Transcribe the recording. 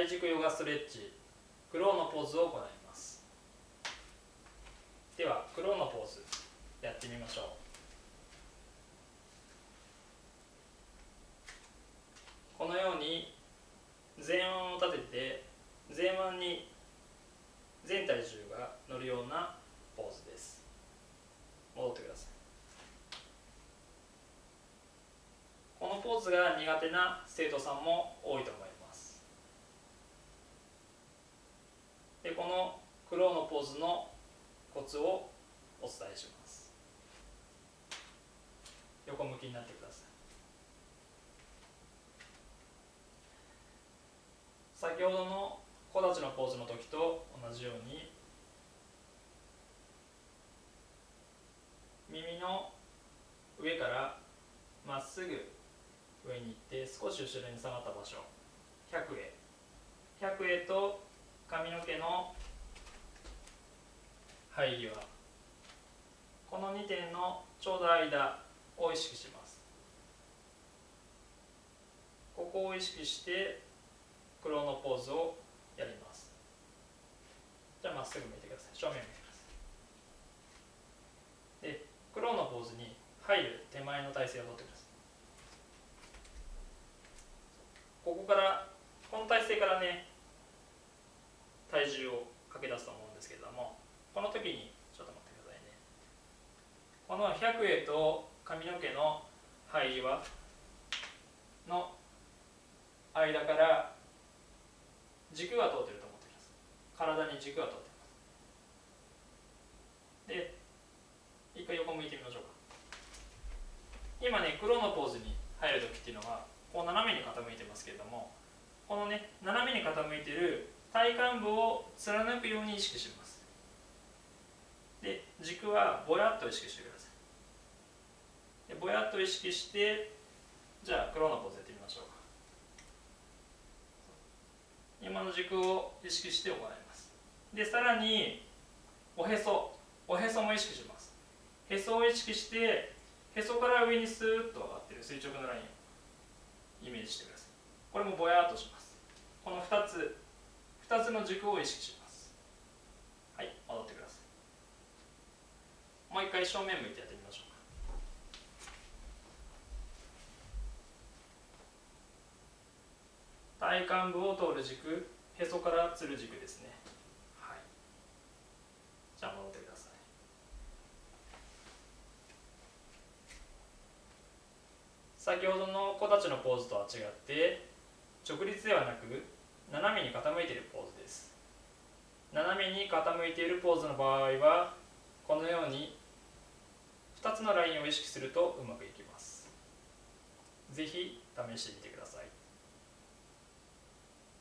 大軸ヨガストレッチ。クローのポーズを行います。ではクローのポーズやってみましょう。このように前腕を立てて前腕に全体重が乗るようなポーズです。戻ってください。このポーズが苦手な生徒さんも多いと思いますでこのクローのポーズのコツをお伝えします。横向きになってください。先ほどの木立のポーズの時と同じように耳の上からまっすぐ上に行って少し後ろに下がった場所100へ。100へと髪の毛の入りはこの2点のちょうど間を意識します。ここを意識してクローのポーズをやります。じゃあまっすぐ向いてください。正面向いてください。でクローのポーズに入る手前の体勢をとってください。ここからこの体勢からね体重をかけ出すと思うんですけれどもこの時にちょっと待ってくださいね。この百0と髪の毛の入りはの間から軸が通ってると思ってください。体に軸が通ってます。で一回横向いてみましょうか。今ね黒のポーズに入る時っていうのはこう斜めに傾いてますけれどもこのね斜めに傾いてる体幹部を貫くように意識します。で軸はぼやっと意識してください。でぼやっと意識してじゃあ黒のポーズやってみましょうか。今の軸を意識して行います。でさらにおへそ。おへそも意識します。へそを意識してへそから上にスーッと上がってる垂直のラインをイメージしてください。これもぼやっとします。この2つ2つの軸を意識します。はい戻ってください。もう一回正面向いてやってみましょうか。体幹部を通る軸へそからつる軸ですね。はい。じゃあ戻ってください。先ほどの子たちのポーズとは違って直立ではなく斜めに傾いているポーズです。斜めに傾いているポーズの場合はこのように2つのラインを意識するとうまくいきます。是非試してみてください。